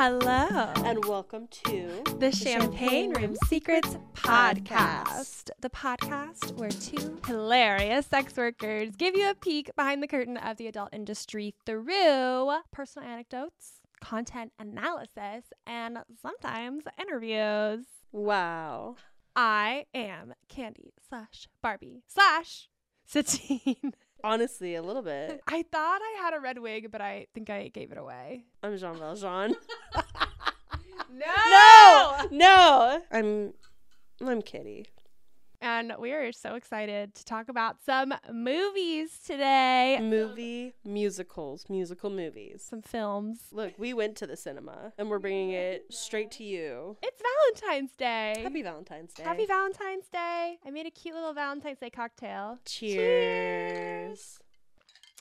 Hello. And welcome to the Champagne Room Secrets podcast. The podcast where two hilarious sex workers give you a peek behind the curtain of the adult industry through personal anecdotes, content analysis, and sometimes interviews. Wow. I am Candi slash Barbie slash Satine. Honestly, a little bit. I thought I had a red wig, but I think I gave it away. I'm Jean Valjean. No! no. No! I'm I'm Kitty. And we are so excited to talk about some movies today. Movie musicals, musical movies. Some films. Look, we went to the cinema and we're bringing it straight to you. It's Valentine's Day. Happy Valentine's Day. Happy Valentine's Day. I made a cute little Valentine's Day cocktail. Cheers.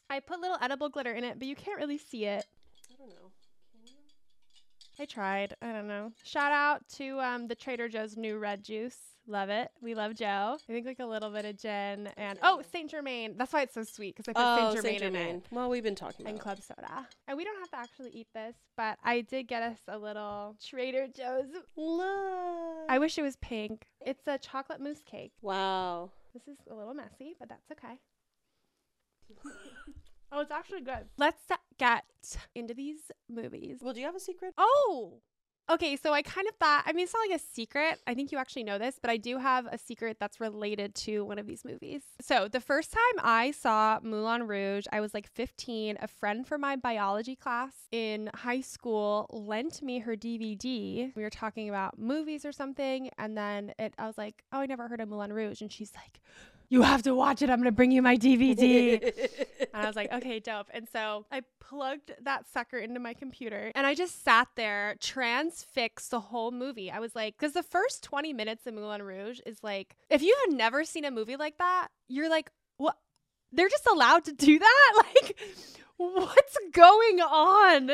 I put little edible glitter in it, but you can't really see it. I don't know. I tried. I don't know. Shout out to um, the Trader Joe's new red juice. Love it. We love Joe. I think like a little bit of gin and oh Saint Germain. That's why it's so sweet because I put Oh, Saint Germain Saint in Germain. it Well, we've been talking about and club soda. And we don't have to actually eat this, but I did get us a little Trader Joe's. Love. I wish it was pink. It's a chocolate mousse cake. wow. This is a little messy, but that's okay. oh, it's actually good. Let's get into these movies. Well, do you have a secret? Oh, okay. So I kind of thought, I mean, it's not like a secret. I think you actually know this, but I do have a secret that's related to one of these movies. So the first time I saw Moulin Rouge, I was like 15. A friend from my biology class in high school lent me her DVD. We were talking about movies or something. And then it, I was like, oh, I never heard of Moulin Rouge. And she's like, you have to watch it. I'm going to bring you my DVD. And I was like, okay, dope. And so I plugged that sucker into my computer and I just sat there transfixed the whole movie. I was like, because the first 20 minutes of Moulin Rouge is like, if you have never seen a movie like that, you're like, what? They're just allowed to do that? Like, what's going on?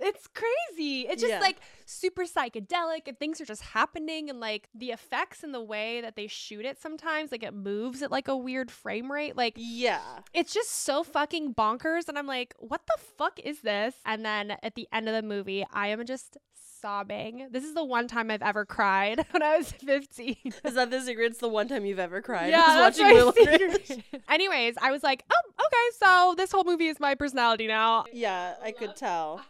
It's crazy. It's just Yeah. like super psychedelic and things are just happening and like the effects and the way that they shoot it sometimes, like it moves at like a weird frame rate. Like, yeah. it's just so fucking bonkers and i'm like what the fuck is this and then at the end of the movie i am just sobbing this is the one time i've ever cried when i was 15 Is that the secret? It's the one time you've ever cried. yeah, that's watching my secret. Anyways, I was like, oh, okay, so this whole movie is my personality now. Yeah, I could tell.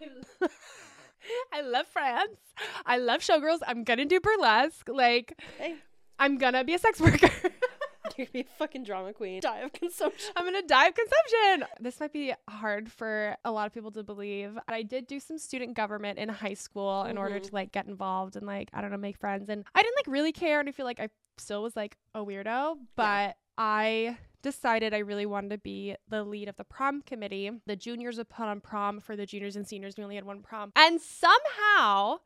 I love France. I love showgirls. I'm gonna do burlesque. Like, Hey, I'm gonna be a sex worker. you're gonna be a fucking drama queen. Die of consumption. I'm gonna die of consumption. This might be hard for a lot of people to believe. I did do some student government in high school in order Mhm. to like get involved and like I don't know make friends. And I didn't like really care, and I feel like I still was like a weirdo. But I decided I really wanted to be the lead of the prom committee. The juniors would put on prom for the juniors and seniors. We only had one prom, and somehow.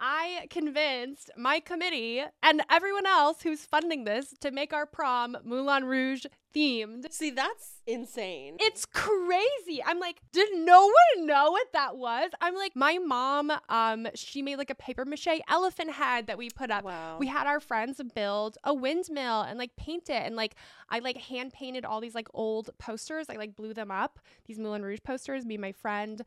I convinced my committee and everyone else who's funding this to make our prom Moulin Rouge themed. See, that's insane. It's crazy. I'm like, did no one know what that was? I'm like, my mom, um, she made like a paper mache elephant head that we put up. wow. We had our friends build a windmill and like paint it. And like, I like hand painted all these like old posters. I like blew them up, these Moulin Rouge posters. Me and my friend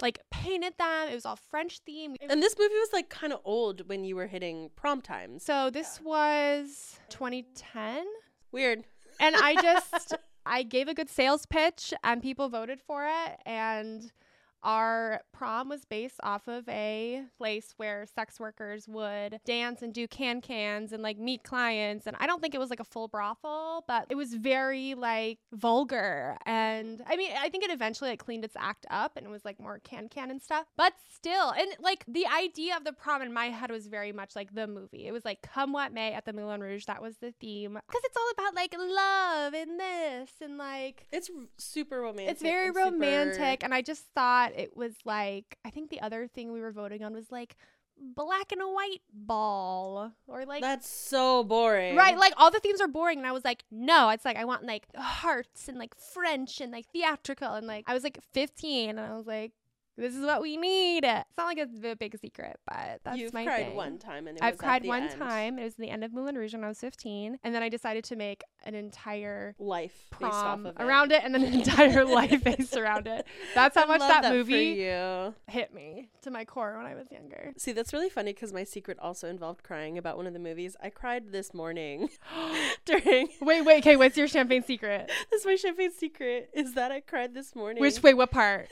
like painted them. It was all French themed. and this movie was like kind of old when you were hitting prom times. So this was 2010. Weird. and I just I gave a good sales pitch and people voted for it and our prom was based off of a place where sex workers would dance and do can cans and like meet clients and I don't think it was like a full brothel but it was very like vulgar and I mean I think it eventually like cleaned its act up and it was like more can can and stuff but still and like the idea of the prom in my head was very much like the movie it was like come what may at the Moulin Rouge that was the theme because it's all about like love and this and like It's super romantic. it's very and super- romantic and i just thought it was like i think the other thing we were voting on was like black and a white ball or like That's so boring. right like all the themes are boring and i was like no it's like i want like hearts and like french and like theatrical and like i was like 15 and i was like This is what we need. It's not like it's a big secret, but that's You've my cried thing. one time, and it I've cried one end. time. It was the end of Moulin Rouge when I was 15, and then I decided to make an entire Life based off prom of around it, and then an entire life based around it. That's how I much love that, movie hit me to my core when I was younger. See, that's really funny because my secret also involved crying about one of the movies. I cried this morning during. Wait, wait, okay. What's your champagne secret? That's my champagne secret. Is that I cried this morning. Which wait, what part?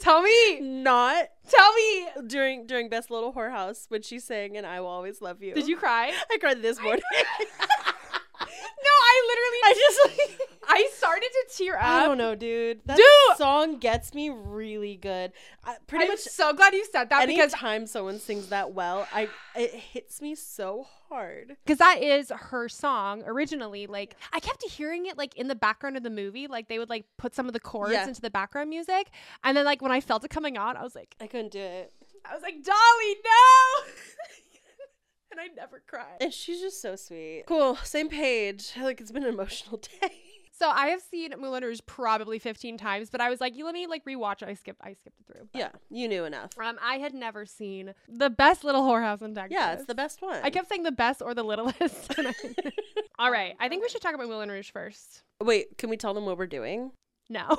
Tell me. Not Tell me. during during Best Little Whorehouse when she sang and I will always love you. Did you cry? I cried this morning. No, I literally. I just like. I started to tear up. I don't know, dude. That Dude! song gets me really good. I, pretty I'm much so glad you said that because anytime someone sings that well, I it hits me so hard. because that is her song originally. Like I kept hearing it like in the background of the movie. Like they would like put some of the chords Yeah. into the background music, and then like when I felt it coming on, I was like, I couldn't do it. I was like, Dolly, no. and I never cry. And she's just so sweet. Cool. Same page. Like it's been an emotional day. So I have seen Moulin Rouge probably 15 times, but I was like, you let me like rewatch it. I skipped, I skipped it through. But, Yeah, you knew enough. Um, I had never seen the best little whorehouse in Texas. Yeah, it's the best one. I kept saying the best or the littlest. I- All right, I think we should talk about Moulin Rouge first. Wait, can we tell them what we're doing? No.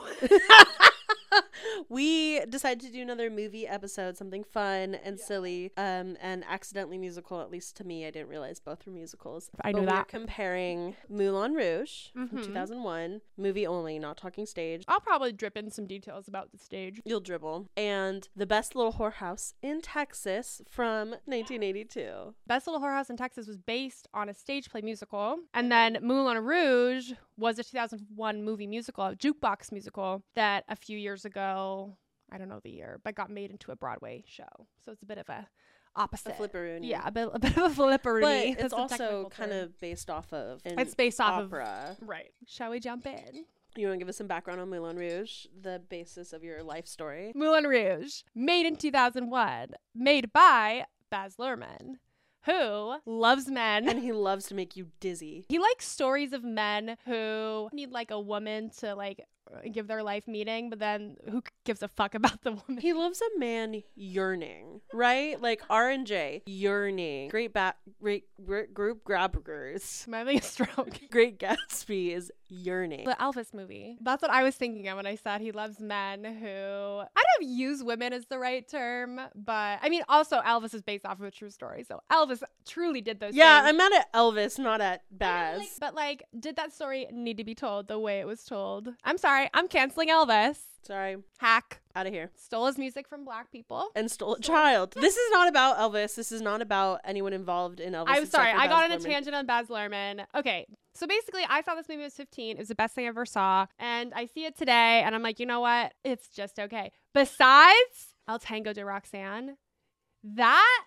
we decided to do another movie episode, something fun and silly, um, and accidentally musical. At least to me, I didn't realize both were musicals. I knew we're that. comparing Moulin Rouge from Mhm. 2001, movie only, not talking stage. I'll probably drip in some details about the stage. You'll dribble. And The Best Little Whorehouse in Texas from 1982. Best Little Whorehouse in Texas was based on a stage play musical, and then Moulin Rouge was a 2001 movie musical, a jukebox musical that a few years ago, I don't know the year, but got made into a Broadway show. So it's a bit of a A opposite. flipperoonie. Yeah, a bit, a bit of a flipperoonie. But it's a also kind term. of based off of an It's based off opera. of right. Shall we jump in? You want to give us some background on Moulin Rouge, the basis of your life story? Moulin Rouge, made in 2001, made by Baz Luhrmann, who loves men. And he loves to make you dizzy. he likes stories of men who need like a woman to like give their life meaning, but then who gives a fuck about the woman? He loves a man yearning, right? Like R and J yearning. Great bat, great, great group grabbers. Having a stroke? Great Gatsby is yearning. The Elvis movie. That's what I was thinking of when I said he loves men who I don't use women as the right term, but I mean also Elvis is based off of a true story. So Elvis truly did those Yeah, things. I'm mad at Elvis, not at Baz. like- but like, did that story need to be told the way it was told? I'm sorry, I'm canceling Elvis. Sorry, Hack out of here. stole his music from black people. And stole a child. This is not about Elvis. This is not about anyone involved in Elvis. I'm sorry, I got on a tangent on Baz Luhrmann. Okay, so basically, I saw this movie when I was 15. It was the best thing I ever saw, and I see it today, and I'm like, you know what? It's just okay. Besides El Tango de Roxanne, that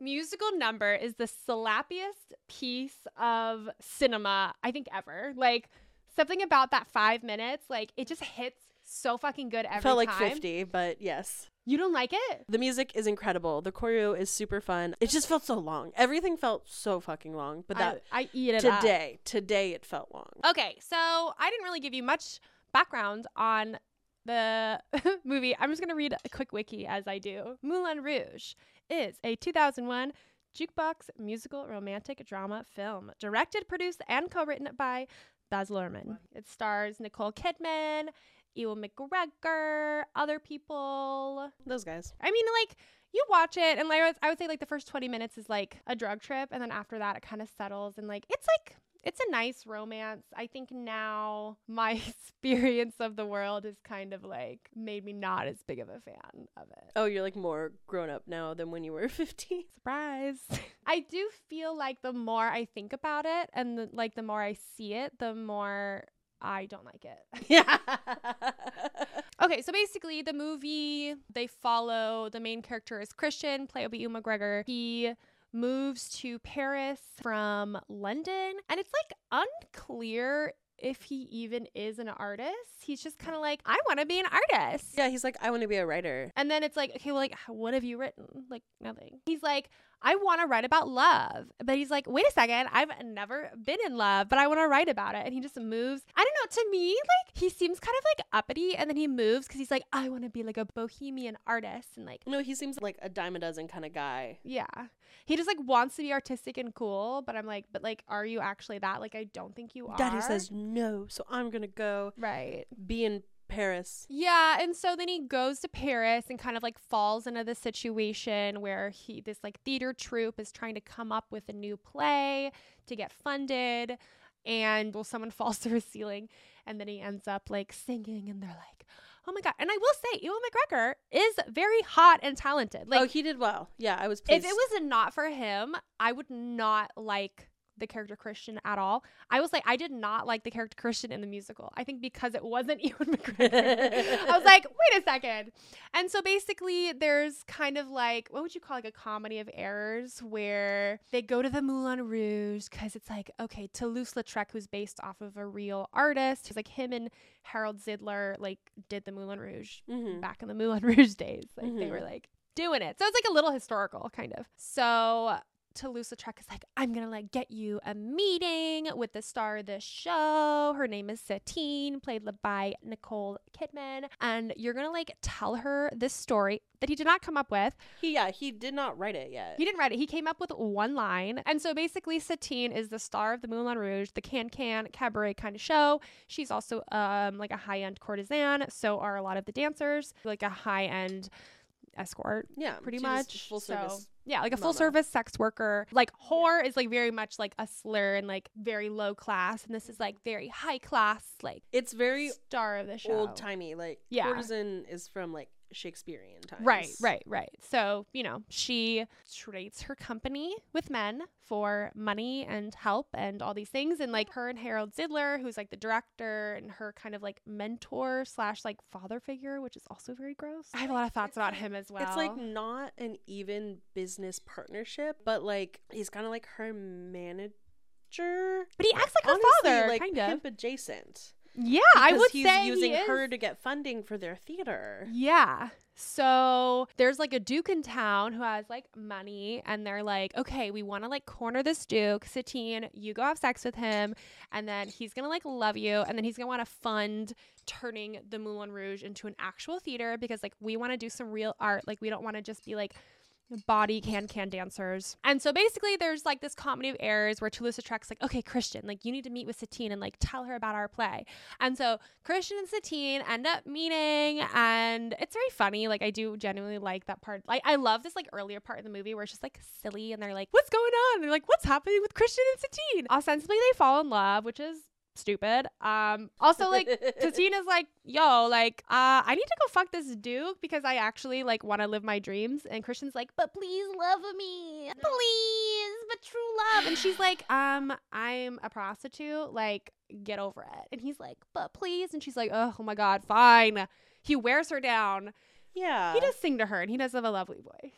musical number is the slappiest piece of cinema I think ever. Like something about that five minutes, like it just hits so fucking good every Felt like 50, but yes. You don't like it? The music is incredible. The choreo is super fun. It just felt so long. Everything felt so fucking long. But that I, I eat it up. today, today it felt long. Okay, so I didn't really give you much background on the movie. I'm just going to read a quick wiki as I do. Moulin Rouge is a 2001 jukebox musical romantic drama film directed, produced, and co written by Baz Luhrmann. It stars Nicole Kidman, Ewan McGregor, other people. Those guys. I mean, like, you watch it, and like, I would- I would say, like, the first 20 minutes is like a drug trip, and then after that, it kind of settles, and like, it's like, it's a nice romance. I think now my experience of the world is kind of like made me not as big of a fan of it. Oh, you're like more grown up now than when you were 15. Surprise. I do feel like the more I think about it and the, like the more I see it, the more I don't like it. yeah. Okay, so basically, the movie they follow the main character is Christian, played by Ewan McGregor. He moves to Paris from London, and it's like unclear if he even is an artist. He's just kind of like, I want to be an artist. yeah, he's like, I want to be a writer. And then it's like, okay, well, like, what have you written? Like, nothing. He's like, I want to write about love. But he's like, wait a second, I've never been in love, but I want to write about it. And he just moves. I don't know. To me, like he seems kind of like uppity, and then he moves because he's like, I want to be like a bohemian artist, and like, No, he seems like a dime a dozen kind of guy. yeah, he just like wants to be artistic and cool. But I'm like, but like, are you actually that? Like, I don't think you are. Daddy says no, so I'm gonna go right. be in Paris. Yeah, and so then he goes to Paris and kind of like falls into the situation where he this like theater troupe is trying to come up with a new play to get funded and well someone falls through a ceiling and then he ends up like singing and they're like oh my god and i will say ewan mcgregor is very hot and talented like oh, he did well. Yeah, I was pleased. if it was not for him i would not like the character christian at all i was like i did not like the character christian in the musical i think because it wasn't ewan mcgregor i was like wait a second and so basically there's kind of like what would you call like a comedy of errors where they go to the moulin rouge because it's like okay toulouse-lautrec who's based off of a real artist who's like him and harold zidler like did the moulin rouge Mhm. back in the Moulin Rouge days. Like they Mhm. were like doing it. So it's like a little historical kind of. So Toulouse-Lautrec is like, I'm gonna like get you a meeting with the star of the show. Her name is Satine, played by Nicole Kidman, and you're gonna like tell her this story that he did not come up with. He yeah, he did not write it yet. He didn't write it. He came up with one line. And so basically, Satine is the star of the Moulin Rouge, the can can cabaret kind of show. She's also um, like a high end courtesan. So are a lot of the dancers, like a high end escort, yeah, pretty much. full So, service. yeah, like a mama. full service sex worker. Like whore is like very much like a slur and like very low class. And this is like very high class, like It's very star of the show. old timey. Like Yeah. courtesan is from like Shakespearean times. Right, right, right. So, you know, she trades her company with men for money and help and all these things. And like her and Harold Zidler, who's like the director and her kind of like mentor slash like father figure, which is also very gross. I have a lot of thoughts about him as well. It's like not an even business partnership, but like he's kind of like her manager. but he acts like her father, like kind of. pimp adjacent. Yeah, I would he's say using he her to get funding for their theater. Yeah. So there's like a duke in town who has like money, and they're like, okay, we want to like corner this duke, Satine. You go have sex with him, and then he's gonna like love you, and then he's gonna want to fund turning the Moulin Rouge into an actual theater because like we want to do some real art. Like we don't want to just be like body can can dancers. And so basically there's like this comedy of errors where Toulouse-Lautrec's like, okay, Christian, like you need to meet with Satine and like tell her about our play. And so Christian and Satine end up meeting and it's very funny. Like I do genuinely like that part. Like I love this like earlier part of the movie where it's just like silly and they're like, what's going on? they're like, what's happening with Christian and Satine? Ostensibly they fall in love, which is stupid. Um also like Satine's like, yo, like, uh, I need to go fuck this dude because I actually like want to live my dreams. And Christian's like, but please love me, please, but true love. And she's like, um, I'm a prostitute. Like, get over it. And he's like, but please. And she's like, oh, my god, fine. He wears her down. yeah. He does sing to her, and he does have a lovely voice.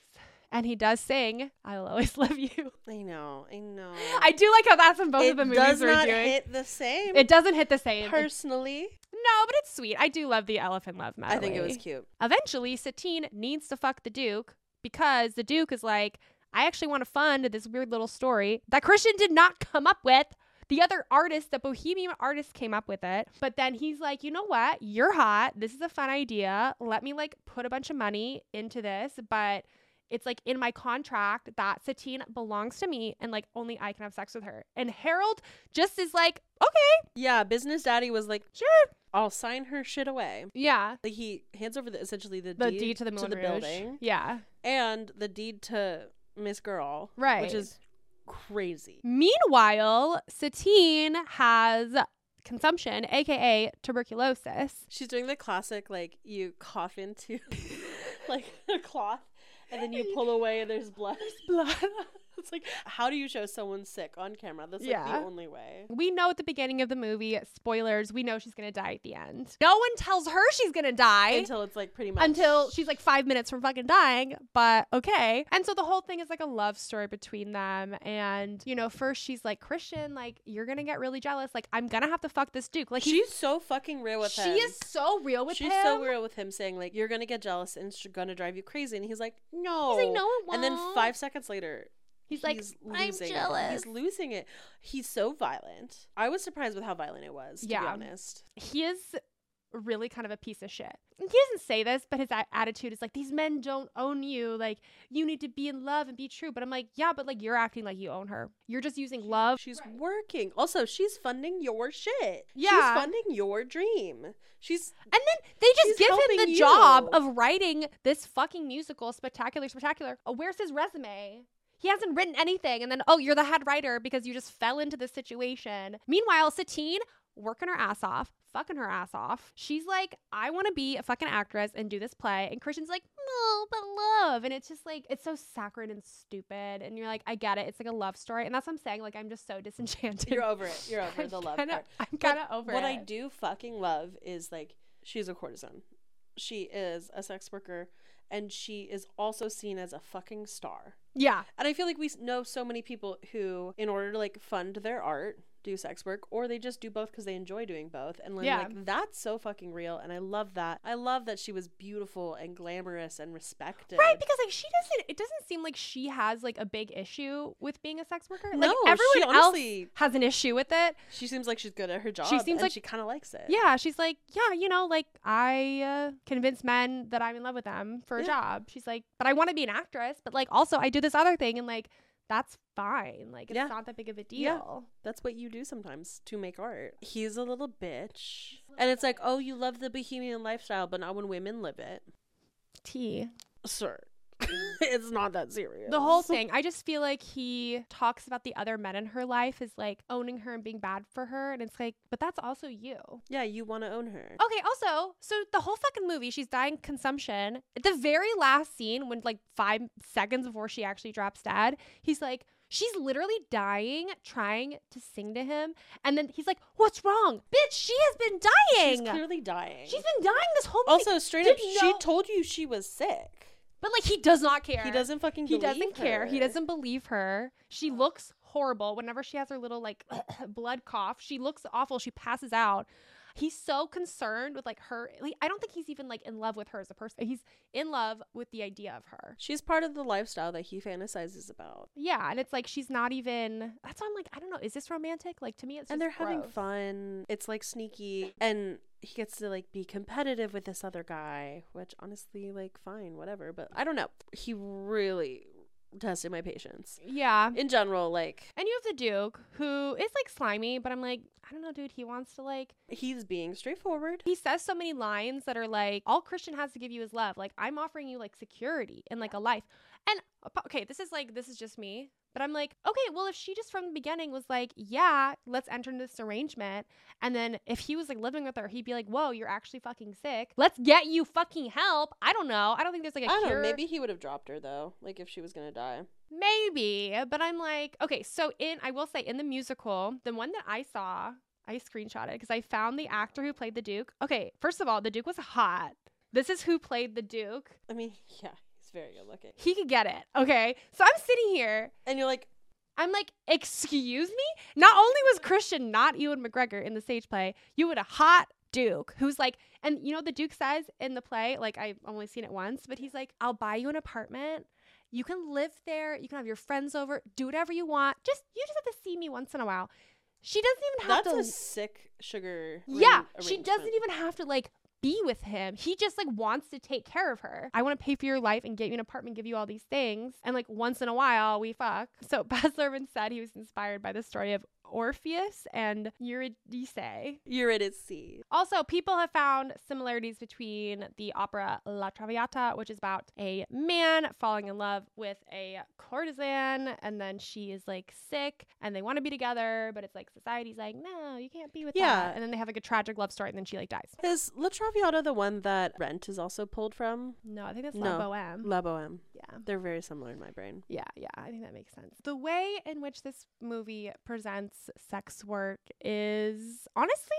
And he does sing, "I'll always love you." I know. I know. I do like how that's in both it of the movies does we're not doing. hit the same. it doesn't hit the same. Personally, no, but it's sweet. I do love the elephant love medley. I think it was cute. Eventually, Satine needs to fuck the Duke because the Duke is like, I actually want to fund this weird little story that Christian did not come up with. The other artist, the bohemian artist, came up with it. But then he's like, you know what? You're hot. This is a fun idea. Let me like put a bunch of money into this. But it's like in my contract that Satine belongs to me and like only I can have sex with her. And Harold just is like, okay, Yeah, business daddy was like, sure. I'll sign her shit away. Yeah. Like he hands over the essentially the, The deed, deed to the Moulin Rouge. building Yeah. and the deed to Miss Girl, Right. Which is crazy. Meanwhile, Satine has consumption, aka tuberculosis. She's doing the classic like you cough into like a cloth and then you pull away and there's blood. Blood. It's like how do you show someone sick on camera? That's like Yeah. the only way. We know at the beginning of the movie, spoilers, we know she's gonna die at the end. No one tells her she's gonna die. Until it's like pretty much until she's like five minutes from fucking dying, but okay. And so the whole thing is like a love story between them. And, you know, first she's like, Christian, like, you're gonna get really jealous. Like, I'm gonna have to fuck this Duke. Like, she's so fucking real with him. she is so real with She's him. She's so real with him saying like you're gonna get jealous and it's gonna drive you crazy, and he's like, no. He's like, no, it won't. And then five seconds later, he's, like, I'm losing it. jealous. He's losing it. He's so violent. I was surprised with how violent it was, to be Yeah. honest. he is really kind of a piece of shit. He doesn't say this, but his a- attitude is like, these men don't own you. Like, you need to be in love and be true. But I'm like, yeah, but like, you're acting like you own her. You're just using love. She's working. Also, she's funding your shit. Yeah. She's funding your dream. She's And then they just give him the you. job of writing this fucking musical, Spectacular, Spectacular. Oh, where's his resume? He hasn't written anything. And then, oh, you're the head writer because you just fell into this situation. Meanwhile, Satine working her ass off, fucking her ass off. She's like, I want to be a fucking actress and do this play. And Christian's like, no, but love. And it's just like, it's so saccharine and stupid. And you're like, I get it. It's like a love story. And that's what I'm saying. Like, I'm just so disenchanted. you're over it. You're over the love kinda- part. I'm kind of over what it. I do fucking love is like she's a courtesan. She is a sex worker and she is also seen as a fucking star. Yeah. And I feel like we know so many people who in order to like fund their art do sex work or they just do both because they enjoy doing both and like, Yeah. like that's so fucking real and I love that. I love that she was beautiful and glamorous and respected. Right, because like she doesn't. It doesn't seem like she has like a big issue with being a sex worker. No, like everyone honestly- else has an issue with it. She seems like she's good at her job. She seems and like- she kind of likes it. Yeah, she's like, yeah, you know, like I uh, convince men that I'm in love with them for a Yeah. job. She's like, but I want to be an actress, but like also I do this other thing, and like that's fine. Like it's Yeah. not that big of a deal. Yeah. deal. That's what you do sometimes to make art. He's a little bitch. And it's like, oh, you love the bohemian lifestyle, but not when women live it. T. Sir, it's not that serious. The whole thing. I just feel like he talks about the other men in her life as like owning her and being bad for her, and it's like, but that's also you. Yeah, you want to own her. Okay, also, so the whole fucking movie, she's dying consumption. At the very last scene, when like five seconds before she actually drops dead, he's like, she's literally dying, trying to sing to him. And then he's like, What's wrong? Bitch, she has been dying. She's clearly dying. she's been dying this whole movie. also straight up, didn't she told you she was sick. But like, he does not care. He doesn't fucking. He doesn't care. He doesn't believe her. She looks horrible. Whenever she has her little like blood cough, she looks awful. She passes out. He's so concerned with like her. Like I don't think he's even like in love with her as a person. He's in love with the idea of her. She's part of the lifestyle that he fantasizes about, Yeah, and it's like she's not even. That's why I'm like, I don't know. Is this romantic? Like to me, it's and they're having fun. It's like sneaky, and he gets to like be competitive with this other guy, which honestly, like, fine, whatever. But I don't know. He really tested my patience. Yeah. In general, like And you have the Duke, who is like slimy, but I'm like, I don't know, dude. He wants to like he's being straightforward. he says so many lines that are like all christian has to give you is love like i'm offering you like security and like a life and okay this is like this is just me but i'm like okay well if she just from the beginning was like yeah let's enter into this arrangement and then if he was like living with her he'd be like whoa you're actually fucking sick let's get you fucking help i don't know i don't think there's like a I don't cure know. Maybe he would have dropped her though, like if she was gonna die. Maybe, but I'm like, okay, so in I will say in the musical, the one that I saw, I screenshotted because I found the actor who played the Duke. Okay, first of all, the Duke was hot. This is who played the Duke. I mean, yeah, he's very good looking. He could get it. Okay. So I'm sitting here. And you're like, I'm like, excuse me? Not only was Christian not Ewan McGregor in the stage play, you had a hot Duke who's like, and you know, the Duke says in the play, like, I've only seen it once, but he's like, I'll buy you an apartment. You can live there. You can have your friends over. Do whatever you want. Just, you just have to see me once in a while. She doesn't even have that's to. a sick sugar. Yeah, she doesn't even have to like be with him. He just like wants to take care of her. I want to pay for your life and get you an apartment, give you all these things, and like once in a while we fuck. So Baz Luhrmann said he was inspired by the story of Orpheus and Eurydice. Eurydice. Also, people have found similarities between the opera La Traviata, which is about a man falling in love with a courtesan, and then she is like sick, and they want to be together, but it's like society's like, no, you can't be with Yeah. that. And then they have like a tragic love story, and then she like dies. Is La Traviata the one that Rent is also pulled from? No, I think that's No. La Boheme. La Boheme. yeah. They're very similar in my brain. Yeah, yeah, I think that makes sense. The way in which this movie presents sex work is honestly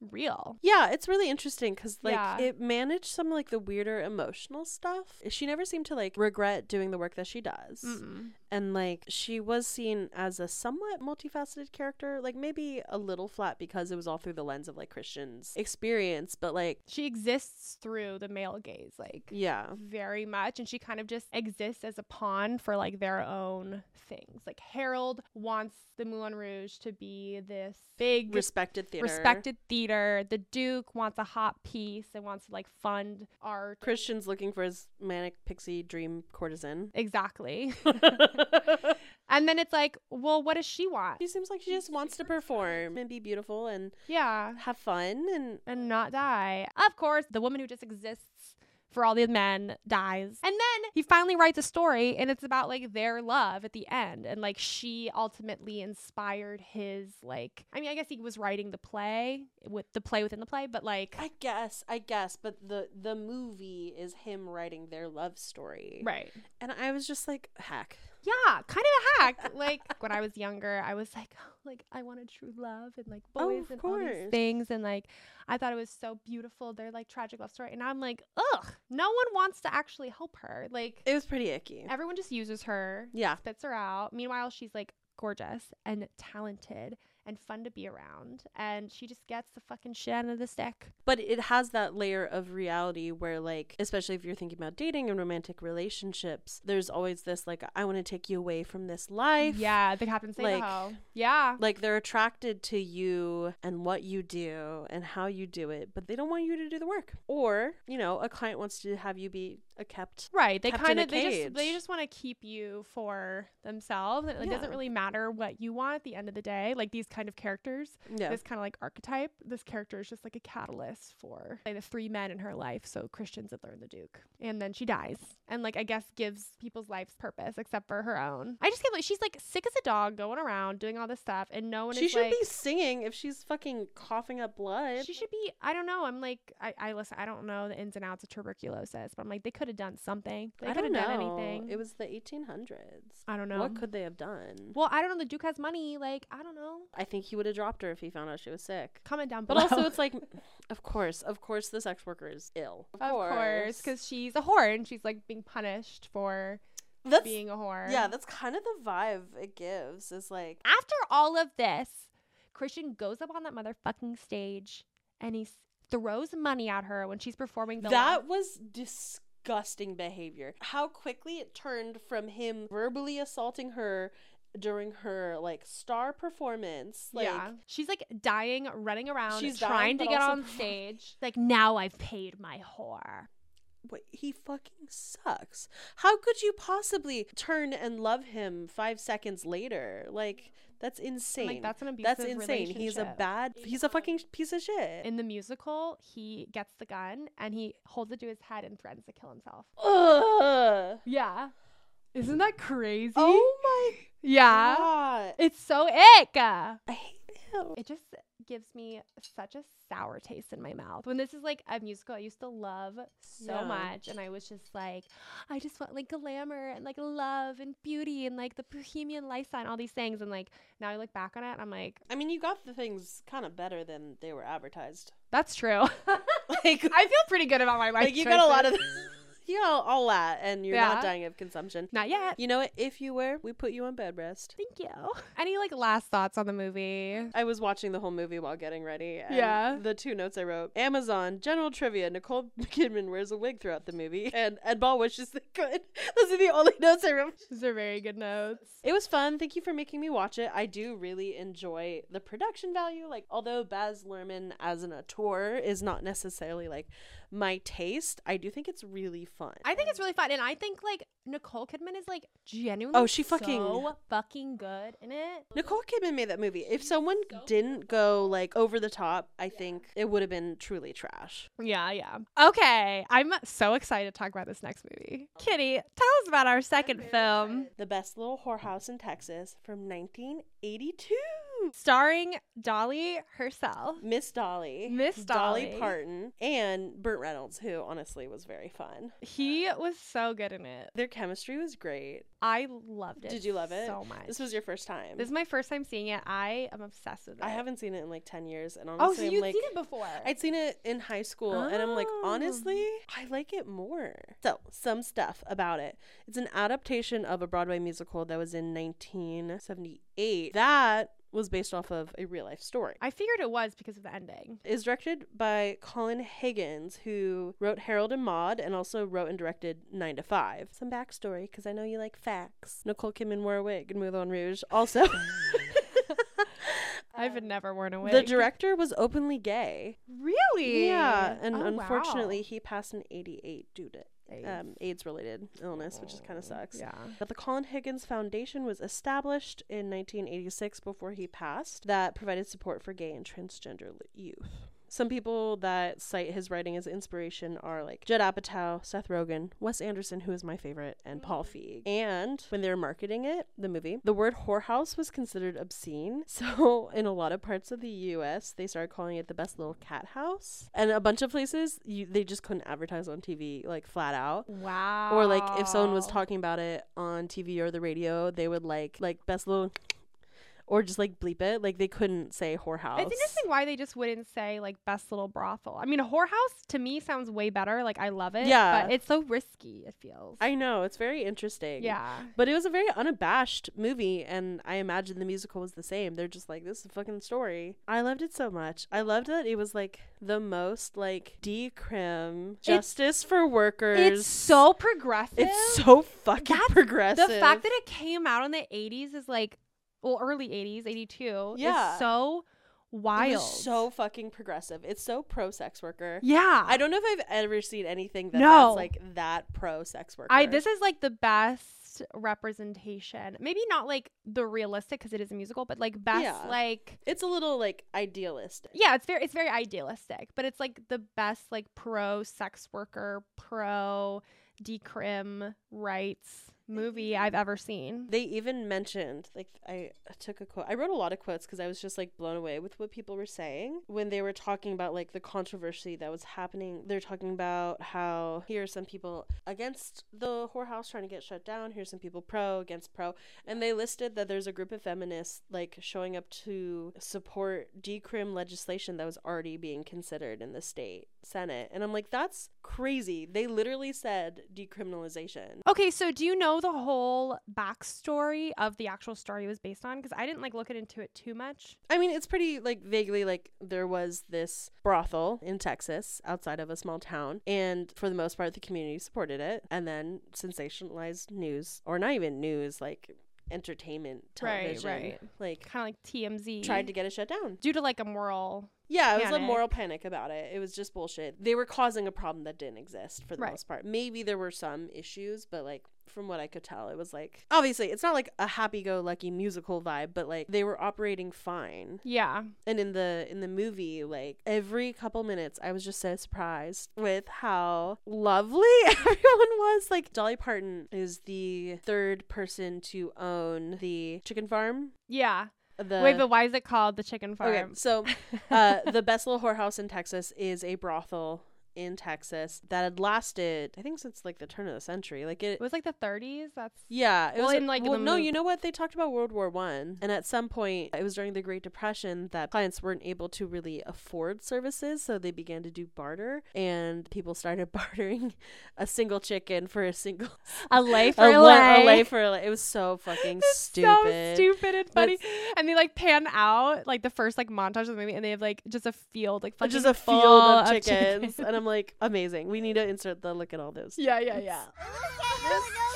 real. Yeah, it's really interesting because like Yeah. it managed some like the weirder emotional stuff. She never seemed to like regret doing the work that she does, Mm-mm. And like she was seen as a somewhat multifaceted character. Like maybe a little flat because it was all through the lens of like Christian's experience, but like She exists through the male gaze, like yeah, very much and she kind of just exists as a pawn for like their own things. Like harold wants the moulin rouge to be this big respected theater, respected theater. The duke wants a hot piece and wants to like fund art. Christian's looking for his manic pixie dream courtesan. exactly and then it's like well what does she want She seems like she just wants to perform and be beautiful and yeah have fun and and not die of course the woman who just exists for all the men dies. And then he finally writes a story and it's about like their love at the end and like she ultimately inspired his like I mean I guess he was writing the play with the play within the play but like I guess, I guess, but the the movie is him writing their love story. right. And I was just like, heck. Yeah, kind of a hack. like when I was younger, I was like, oh, like I wanted true love and like Oh, boys of and all these things, and like I thought it was so beautiful. They're like tragic love story, and I'm like, ugh, no one wants to actually help her. Like It was pretty icky. everyone just uses her, Yeah. spits her out. Meanwhile, she's like gorgeous and talented and fun to be around, and she just gets the fucking shit out of the stick. But it has that layer of reality where, like, especially if you're thinking about dating and romantic relationships, there's always this, like, I want to take you away from this life. Yeah, the Captain Save like- Yeah, Like, they're attracted to you and what you do and how you do it, but they don't want you to do the work. Or, you know, a client wants to have you be a kept. Right. They kind of they just they just want to keep you for themselves. and It Yeah. doesn't really matter what you want at the end of the day. Like these kind of characters, Yeah. this kind of like archetype, this character is just like a catalyst for like, the three men in her life. So Christian Zidler and the Duke. And then she dies. And like I guess gives people's lives purpose except for her own. I just can't believe she's like sick as a dog going around doing all this stuff and no one she should like be singing if she's fucking coughing up blood. she should be I don't know. I'm like I, I listen I don't know the ins and outs of tuberculosis, but I'm like they could have done something. They I could don't have know. done anything. It was the 1800s. I don't know. What could they have done? Well, I don't know. The Duke has money. Like, I don't know. I think he would have dropped her if he found out she was sick. Comment down below. But also, it's like, of course, of course, the sex worker is ill. of course, because she's a whore and she's like being punished for that's being a whore. yeah, that's kind of the vibe it gives. Is like, After all of this, Christian goes up on that motherfucking stage and he throws money at her when she's performing the that last- was disgusting behavior. How quickly it turned from him verbally assaulting her during her like star performance. Like, yeah, she's like dying, running around, She's trying dying, to get on stage. Like now I've paid my whore. Wait, he fucking sucks. How could you possibly turn and love him five seconds later? Like, that's insane. Like that's an abusive That's insane. He's a bad. He's a fucking piece of shit. In the musical, he gets the gun and he holds it to his head and threatens to kill himself. Ugh. Yeah. Isn't that crazy? Oh my yeah. god. It's so ick. I hate him. It just gives me such a sour taste in my mouth. When this is like a musical I used to love so Yeah. much and I was just like I just want like glamour and like love and beauty and like the bohemian lifestyle and all these things and like now I look back on it and I'm like I mean, you got the things kind of better than they were advertised. that's true. Like, I feel pretty good about my life. like you got a lot of, choices. you got all that, and you're Yeah. not dying of consumption. Not yet. You know what? If you were, we put you on bed rest. Thank you. Any like last thoughts on the movie? I was watching the whole movie while getting ready. And Yeah. The two notes I wrote: Amazon general trivia. Nicole Kidman wears a wig throughout the movie, and Ed Ball wishes they could. Those are the only notes I wrote. These are very good notes. It was fun. Thank you for making me watch it. I do really enjoy the production value. Like, although Baz Luhrmann as an auteur is not necessarily like my taste, I do think it's really fun. I think it's really fun, and I think like Nicole Kidman is like genuinely Oh, she fucking- so fucking good in it. Nicole Kidman made that movie. If someone didn't go like over the top, I think it would have been truly trash. Yeah, yeah. Okay, I'm so excited to talk about this next movie. Oh. Kitty, tell us about our second film. The Best Little Whorehouse in Texas from 1982. Starring Dolly herself. Miss Dolly, Miss Dolly. Parton, and Burt Reynolds, who honestly was very fun. He was so good in it. Their chemistry was great. I loved it. Did you love it? so much? This was your first time. This is my first time seeing it. I am obsessed with it. I haven't seen it in like ten years, and Oh, honestly, so I'm you've like, seen it before? I'd seen it in high school, and I'm like, Oh. honestly, I like it more. So, some stuff about it. It's an adaptation of a Broadway musical that was in 1978. That was based off of a real life story. I figured it was because of the ending. Is directed by Colin Higgins, who wrote Harold and Maude and also wrote and directed 9 to 5. Some backstory, because I know you like facts. Nicole Kidman wore a wig in Moulin Rouge. Also, I've never worn a wig. the director was openly gay. really? Yeah, and Oh, unfortunately, wow. he passed in 88 due to. Um, AIDS related illness, which is kind of sucks. Yeah. But the Colin Higgins Foundation was established in 1986 before he passed that provided support for gay and transgender youth. Some people that cite his writing as inspiration are like Judd Apatow, Seth Rogen, Wes Anderson, who is my favorite, and Paul mm-hmm. Feig. And when they were marketing it, the movie, the word whorehouse was considered obscene. So in a lot of parts of the U.S., they started calling it the best little cat house. And a bunch of places, you, they just couldn't advertise on TV like flat out. Wow. Or like if someone was talking about it on TV or the radio, they would like like best little or just like bleep it. Like they couldn't say whorehouse. It's interesting why they just wouldn't say like best little brothel. I mean, a whorehouse to me sounds way better. Like I love it. Yeah. But it's so risky. It feels. I know, it's very interesting. yeah. But it was a very unabashed movie and I imagine the musical was the same. They're just like, this is a fucking story. I loved it so much. I loved that it was like the most like decrim justice for workers. It's so progressive. it's so fucking That's- progressive. the fact that it came out in the 80s is like well early 80s 82 Yeah. is so wild so fucking progressive. It's so pro sex worker. yeah I don't know if I've ever seen anything that No. like that pro sex worker. I this is like the best representation maybe not like the realistic because it is a musical but like best Yeah. like it's a little like idealistic. yeah it's very it's very idealistic but it's like the best like pro sex worker pro decrim rights movie i've ever seen They even mentioned like I took a quote. I wrote a lot of quotes because I was just like blown away with what people were saying when they were talking about like the controversy that was happening. They're talking about how here are some people against the whorehouse trying to get shut down. Here's some people pro against pro, and they listed that there's a group of feminists like showing up to support decrim legislation that was already being considered in the state senate. And I'm like, that's crazy. They literally said decriminalization. Okay, so do you know the whole backstory of the actual story it was based on? Because I didn't like look into it too much. I mean, it's pretty like vaguely like there was this brothel in Texas outside of a small town, and for the most part, the community supported it. And then sensationalized news, or not even news, like entertainment television, Right, right. like Kind of like TMZ. tried to get it shut down. due to like a moral. Yeah, it was a moral panic about it. It was just bullshit. They were causing a problem that didn't exist for the Right. most part. Maybe there were some issues, but like from what I could tell, it was like obviously it's not like a happy-go-lucky musical vibe, but like they were operating fine. Yeah. And in the in the movie, like every couple minutes, I was just so surprised with how lovely everyone was. Like Dolly Parton is the third person to own the chicken farm. Yeah. The Wait, but why is it called the chicken farm? Okay, so uh, the best little whorehouse in Texas is a brothel in Texas that had lasted, I think, since like the turn of the century. Like it. it was like the 30s. That's Yeah, it Well, was in, like, well, the no. You know what? They talked about World War One, and at some point, it was during the Great Depression that clients weren't able to really afford services, so they began to do barter, and people started bartering a single chicken for a single a lay for a, la- lay. a lay for a lay. It was so fucking It's stupid. So stupid and funny. And they like pan out like the first like montage of the movie, and they have like just a field like Just a field of of chickens, and I'm like, amazing. We need to insert the look at all those. yeah, yeah, yeah.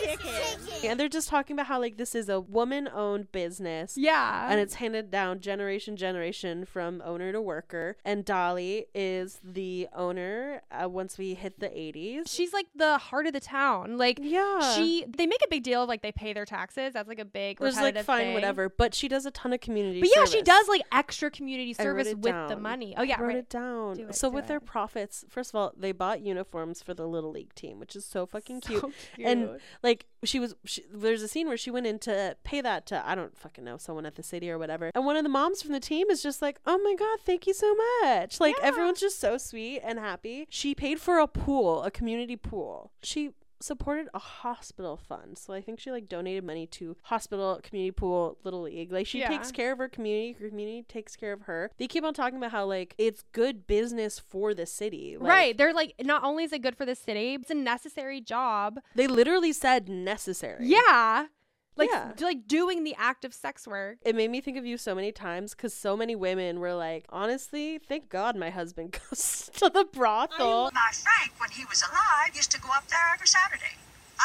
Look at her. And they're just talking about how like this is a woman-owned business. Yeah. And it's handed down generation generation from owner to worker. And Dolly is the owner uh, once we hit the 80s. she's like the heart of the town. Like Yeah. she they make a big deal of like they pay their taxes. That's like a big There's like fine thing. whatever, but she does a ton of community But yeah, she does like extra community service it with the money. Oh yeah, I wrote right. it down. Do it, so do with their profits, first of all, they bought uniforms for the little league team, which is so fucking cute. So And. Like she was, she, there's a scene where she went in to pay that to I don't fucking know someone at the city or whatever, and one of the moms from the team is just like, "Oh my god, thank you so much!" Like Yeah. everyone's just so sweet and happy. She paid for a pool, a community pool. She supported a hospital fund, so I think she like donated money to hospital, community pool, little league. Like she Yeah. takes care of her community, her community takes care of her. They keep on talking about how like it's good business for the city, like, right. They're like, not only is it good for the city, it's a necessary job. They literally said necessary. Yeah. Like, Yeah. like doing the act of sex work. It made me think of you so many times because so many women were like, honestly, thank God my husband goes to the brothel. My Frank, when he was alive, used to go up there every Saturday.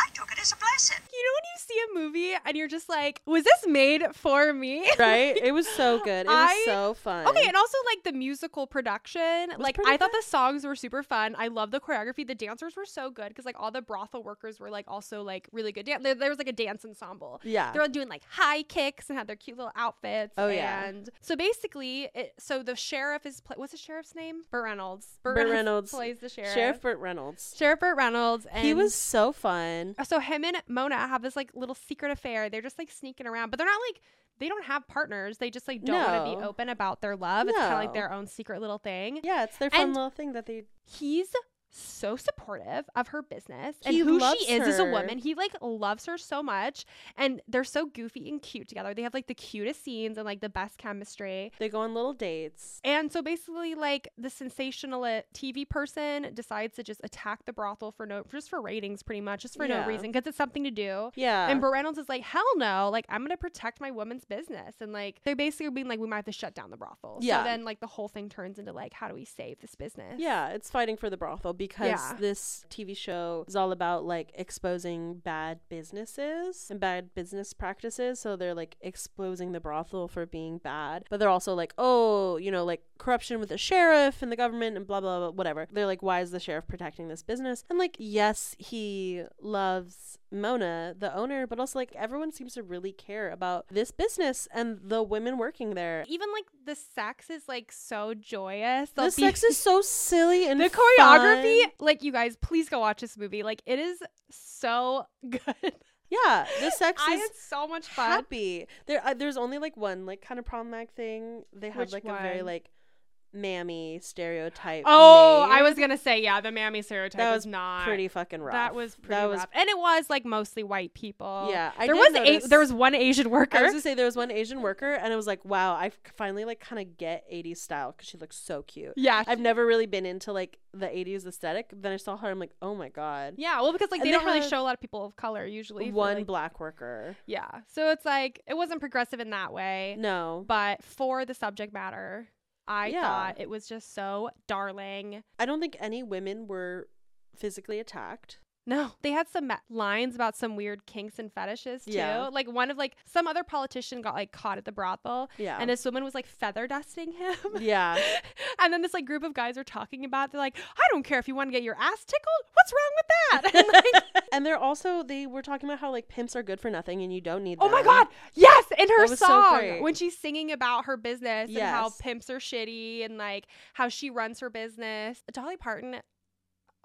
I took it as a blessing. You know when you see a movie and you're just like, was this made for me? right? It was so good. It was I- so fun. Okay, and also like the musical production. Like pretty I thought the songs were super fun. I love the choreography. The dancers were so good because like all the brothel workers were like also like really good. dance. there, there was like a dance ensemble. Yeah. They're all doing like high kicks and had their cute little outfits. Oh, yeah. And so basically, it, so the sheriff is pla- what's the sheriff's name? Burt Reynolds. Burt Reynolds. plays the sheriff. Sheriff Burt Reynolds. Sheriff Burt Reynolds. And He was so fun. Uh, so him and Mona have this like little secret affair. They're just like sneaking around, but they're not like they don't have partners. They just like don't want to be open about their love. It's kind of like their own secret little thing. Yeah, it's their fun And- little thing that they. He's so supportive of her business and He who she is as a woman. He like loves her so much, and they're so goofy and cute together. They have like the cutest scenes and like the best chemistry. They go on little dates. And so basically, like the sensational TV person decides to just attack the brothel for no, just for ratings, pretty much, just for Yeah. no reason, because it's something to do. Yeah. And Burt Reynolds is like, hell no, like I'm gonna protect my woman's business, and like they're basically being like, we might have to shut down the brothel. Yeah. So then like the whole thing turns into like, how do we save this business? yeah, it's fighting for the brothel because Yeah. this TV show is all about like exposing bad businesses and bad business practices. So they're like exposing the brothel for being bad, but they're also like, oh, you know, like corruption with the sheriff and the government and blah blah blah, whatever. They're like, why is the sheriff protecting this business? And like, yes, he loves Mona, the owner, but also like everyone seems to really care about this business and the women working there. Even like the sex is like so joyous. They'll The be- sex is so silly and the choreography, fun. like you guys, please go watch this movie. Like it is so good. Yeah, the sex I is had so much fun. happy. There, uh, there's only like one like kind of problematic thing. They had Which like a very like mammy stereotype. Oh, I was gonna say yeah, the mammy stereotype That was, was not pretty fucking rough. That was pretty that was. rough, and it was like mostly white people. Yeah, I there was notice- a there was one Asian worker. I was gonna say there was one Asian worker, and it was like, wow, I finally like kind of get 80s style because she looks so cute. yeah, I've never really been into like the 80s aesthetic. Then I saw her, I'm like, oh my god, yeah. Well, because like they they don't really show a lot of people of color usually. for, one like- black worker. yeah, so it's like it wasn't progressive in that way, No, but for the subject matter, I Yeah. thought it was just so darling. I don't think any women were physically attacked. No, they had some ma- lines about some weird kinks and fetishes too. Yeah. Like one of like some other politician got like caught at the brothel, Yeah, and this woman was like feather dusting him. yeah. and then this like group of guys are talking about. it. They're like, I don't care if you want to get your ass tickled. What's wrong with that? And like, and they're also they were talking about how like pimps are good for nothing and you don't need them. oh my god, yes! In her so song great. when she's singing about her business and how pimps are shitty and like how she runs her business. Dolly Parton.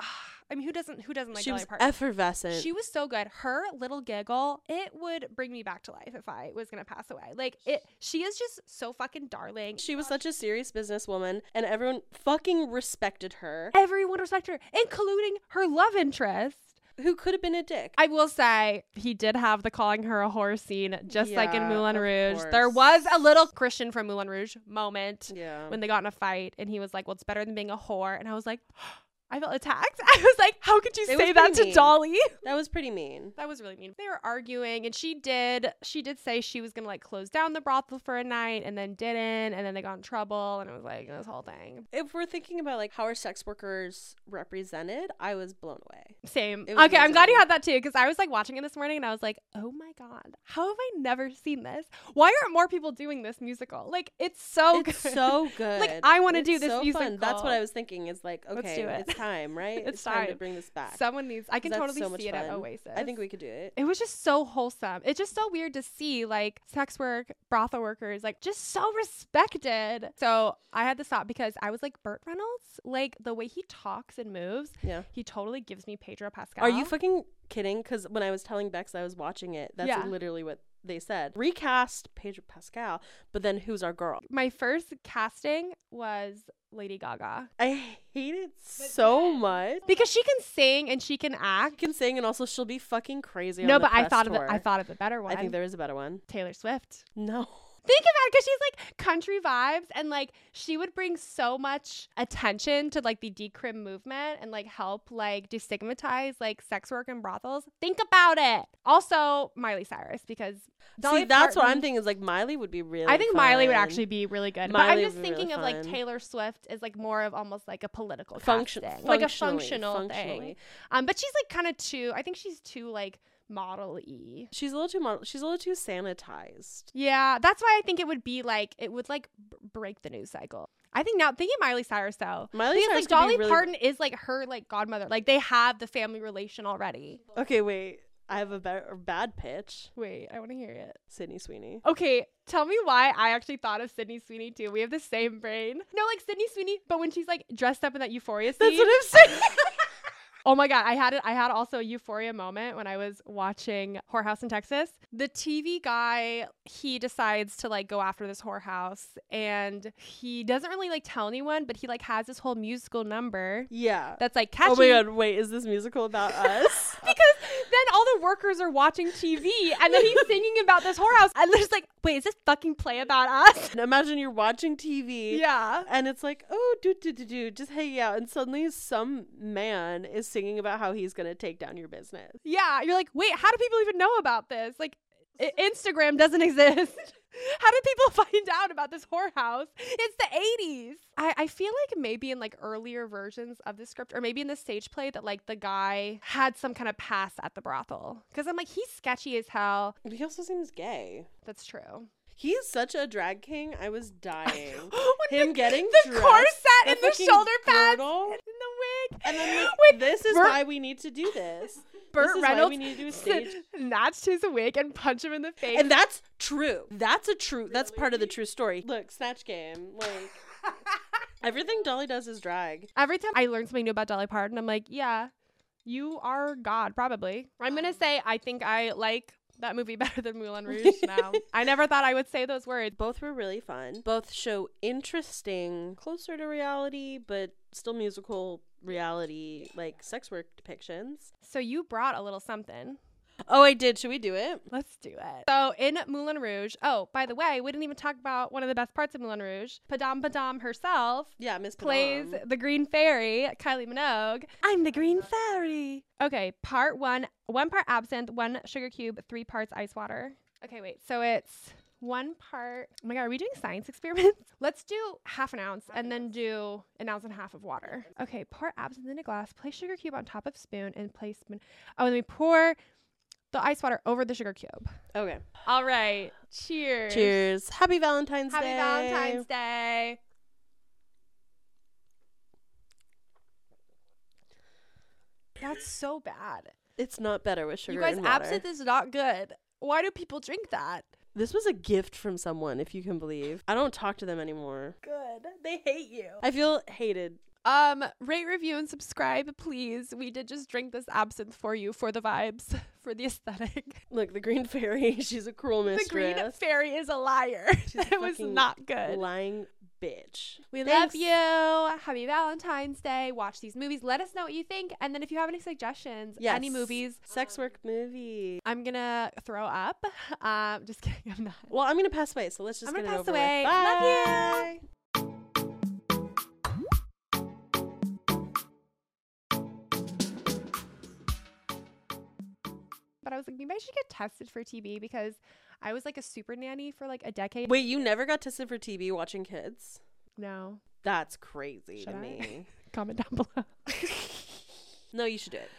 Ah, I mean, who doesn't? Who doesn't like she Dolly was Parton? effervescent. She was so good. Her little giggle, it would bring me back to life if I was gonna pass away. Like it, she is just so fucking darling. she was such a serious businesswoman and everyone fucking respected her. Everyone respected her, including her love interest. Who could have been a dick? I will say he did have the calling her a whore scene, just like in Moulin Rouge. There was a little Christian from Moulin Rouge moment yeah. when they got in a fight, and he was like, "Well, it's better than being a whore," and I was like. I felt attacked. I was like, "How could you It say that to mean. Dolly?" that was pretty mean. That was really mean. They were arguing, and she did. She did say she was gonna like close down the brothel for a night, and then didn't, and then they got in trouble, and it was like this whole thing. If we're thinking about like how are sex workers represented, I was blown away. Same. It was Okay, I'm glad you had that too, because I was like watching it this morning, and I was like, oh my god, how have I never seen this? Why aren't more people doing this musical? Like, it's so it's good. so good. Like, I wanna It's do this so Fun. That's what. I was thinking. Is like, okay, Let's do it. It's time, right? It's time to bring this back. Someone needs. I can totally so see it at. Oasis. I think we could do it. It was just so wholesome. It's just so weird to see like sex work, brothel workers, like just so respected. So I had to stop because I was like Burt Reynolds, like the way he talks and moves, Yeah. he totally gives me Pedro Pascal. Are you fucking kidding? Because when I was telling Bex I was watching it, that's Yeah. literally what they said. Recast Pedro Pascal, but then who's our girl? My first casting was Lady Gaga I hate it so much. because she can sing and she can She act. can sing and also she'll be fucking crazy. No, on the but I thought of tour. it. I thought of a better one. I think there is a better one. Taylor Swift. No. Think about it because she's like country vibes and like she would bring so much attention to like the decrim movement and like help like destigmatize like sex work and brothels. Think about it. Also, Miley Cyrus because Dolly See, that's what I'm thinking. Is like Miley would be really. I think Miley would actually be really good. but I'm just be really thinking of like. Taylor Swift is like more of almost like a political function, like a functional thing. Um, but she's like kind of too. I think she's too like model y. She's a little too. Model, she's a little too sanitized. Yeah, that's why I think it would be like it would like b- break the news cycle. I think now thinking Miley Cyrus though, Miley because Cyrus like Dolly really- Parton is like her like godmother. Like they have the family relation already. Okay, wait. I have a, better, bad pitch. Wait, I want to hear it. Sydney Sweeney. Okay, tell me why I actually thought of Sydney Sweeney too. We have the same brain. No, like Sydney Sweeney, but when she's like dressed up in that Euphoria scene. That's what I'm saying. Oh my god, I had it. I had also a euphoria moment when I was watching Whorehouse in Texas. The TV guy, he decides to like go after this whorehouse and he doesn't really like tell anyone, but he like has this whole musical number yeah. that's like catchy. Oh my god! Wait, is this musical about us? Because then all the workers are watching TV and then he's singing about this whorehouse and they're just like, wait, is this fucking play about us? And Imagine you're watching TV. Yeah. And it's like, oh, do do do do, just hanging out, and suddenly some man is singing about how he's gonna take down your business. Yeah. You're like, wait, how do people even know about this? Like, Instagram doesn't exist. How did people find out about this whorehouse? It's the 80s. I, I feel like maybe in like earlier versions of the script, or maybe in the stage play, that like the guy had some kind of past at the brothel. Because I'm like, he's sketchy as hell. But he also seems gay. That's true. He's such a drag king. I was dying. Him the, getting the dressed, corset the and the shoulder pads girdle. and the wig. And then like, When this is why we need to do this. Burt this is why Reynolds we need to do a s- stage. snatched his wig and punched him in the face. And that's true. That's a true. That's part of the true story. Look, snatch game. Like everything Dolly does is drag. Every time I learn something new about Dolly Parton, I'm like, yeah, you are God, probably. I'm gonna um, say I think I like that movie better than Moulin Rouge now. I never thought I would say those words. Both were really fun. Both show interesting, closer to reality, but still musical reality, like sex work depictions. So you brought a little something. Oh, I did. Should we do it? Let's do it. So in Moulin Rouge, oh, by the way, we didn't even talk about one of the best parts of Moulin Rouge. Padam Padam herself Yeah, Miss plays Padam. the Green Fairy, Kylie Minogue. I'm the Green Fairy. Okay, part one, one part absinthe, one sugar cube, three parts ice water. Okay, wait. So it's one part. Oh my god, are we doing science experiments? Let's do half an ounce and then do an ounce and a half of water. Okay, pour absinthe in a glass. Place sugar cube on top of spoon and place spoon. Oh, and then we pour the ice water over the sugar cube. Okay. All right. Cheers. Cheers. Happy Valentine's Happy Day. Happy Valentine's Day. That's so bad. It's not better with sugar you guys, absinthe is not good. Why do people drink that? This was a gift from someone, if you can believe. I don't talk to them anymore. Good. They hate you. I feel hated. Um, rate, review, and subscribe, please. We did just drink this absinthe for you for the vibes, for the aesthetic. Look, the Green Fairy, she's a cruel mistress. The green fairy is a liar. She's a it was not good. Lying bitch. We Thanks. love you. Happy Valentine's Day. Watch these movies. Let us know what you think. And then if you have any suggestions, any movies, Sex work movie. I'm gonna throw up. Um, just kidding. I'm not. Well, I'm gonna pass away, so let's just I'm gonna pass away. Love Bye. But I was like, maybe I should get tested for TB because I was like a super nanny for like a decade. Wait, you never got tested for TB watching kids? No. That's crazy Should to I? me. Comment down below. no, you should do it.